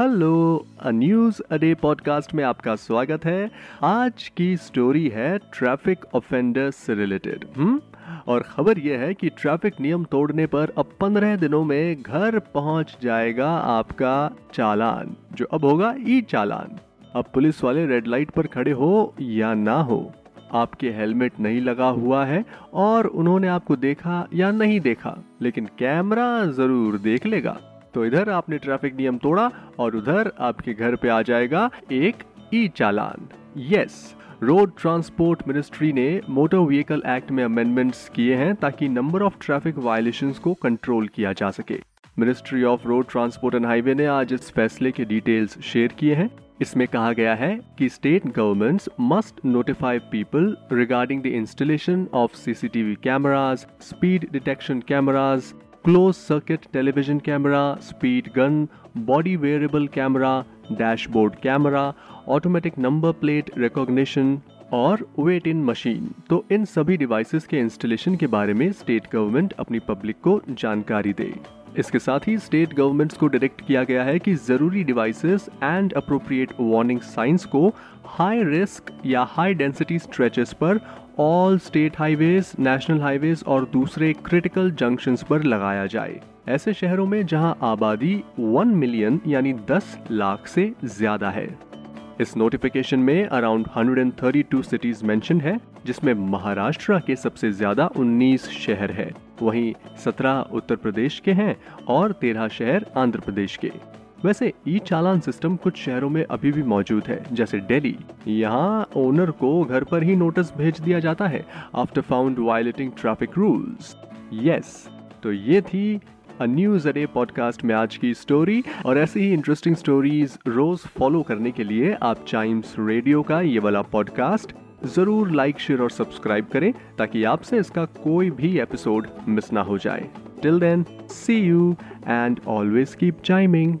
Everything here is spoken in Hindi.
Hello news अडे पॉडकास्ट में आपका स्वागत है। आज की स्टोरी है ट्रैफ़िक ऑफेंडर से रिलेटेड। हम्म? और खबर यह है कि ट्रैफ़िक नियम तोड़ने पर अब पंद्रह दिनों में घर पहुँच जाएगा आपका चालान। जो अब होगा ई चालान अब पुलिस वाले रेड लाइट पर खड़े हो या ना हो? आपके हेलमेट नहीं लगा हुआ है और उन्होंने आपको देखा या नहीं देखा, लेकिन कैमरा ज़रूर देख लेगा। तो इधर आपने ट्रैफ़िक नियम तोड़ा और उधर आपके घर पे आ जाएगा एक ई चालान यस रोड ट्रांसपोर्ट मिनिस्ट्री ने मोटर व्हीकल एक्ट में अमेंडमेंट्स किए हैं ताकि नंबर ऑफ़ ट्रैफ़िक वायलेशंस को कंट्रोल किया जा सके। Ministry of road transport and highway ने आज इस फैसले के डिटेल्स शेयर किए हैं। इसमें कहा गया है कि state governments must notify people regarding the installation of CCTV cameras speed detection cameras close circuit television camera speed gun body wearable camera dashboard camera automatic number plate recognition और वेट इन मशीन तो इन सभी डिवाइसेस के इंस्टॉलेशन के बारे में स्टेट गवर्नमेंट अपनी पब्लिक को जानकारी दे। इसके साथ ही स्टेट गवर्नमेंट्स को डायरेक्ट किया गया है कि ज़रूरी devices and appropriate warning signs को हाई रिस्क या हाई डेंसिटी स्ट्रेचेस पर all state highways national highways और दूसरे क्रिटिकल जंक्शंस पर लगाया जाए। ऐसे शहरों में जहाँ आबादी 1 मिलियन यानी 10 लाख से ज़्यादा है। इस नोटिफिकेशन में अराउंड 132 सिटीज़ मेंशन है, जिसमें महाराष्ट्र के सबसे ज़्यादा 19 शहर है। वहीं 17 उत्तर प्रदेश के हैं और 13 शहर आंध्र प्रदेश के। वैसे ई चालान सिस्टम कुछ शहरों में अभी भी मौजूद है। जैसे दिल्ली यहाँ ओनर को घर पर ही नोटिस भेज दिया जाता है after found violating traffic rules yes तो ये थी अ न्यूज़ अडे पॉडकास्ट में आज की स्टोरी और ऐसी ही इंटरेस्टिंग स्टोरीज रोज फॉलो करने के लिए आप चाइम्स रेडियो का ये वाला पॉडकास्ट ज़रूर लाइक शेयर और सब्सक्राइब करें, ताकि आपसे इसका कोई भी एपिसोड मिस ना हो जाए। Till then see you and always keep chiming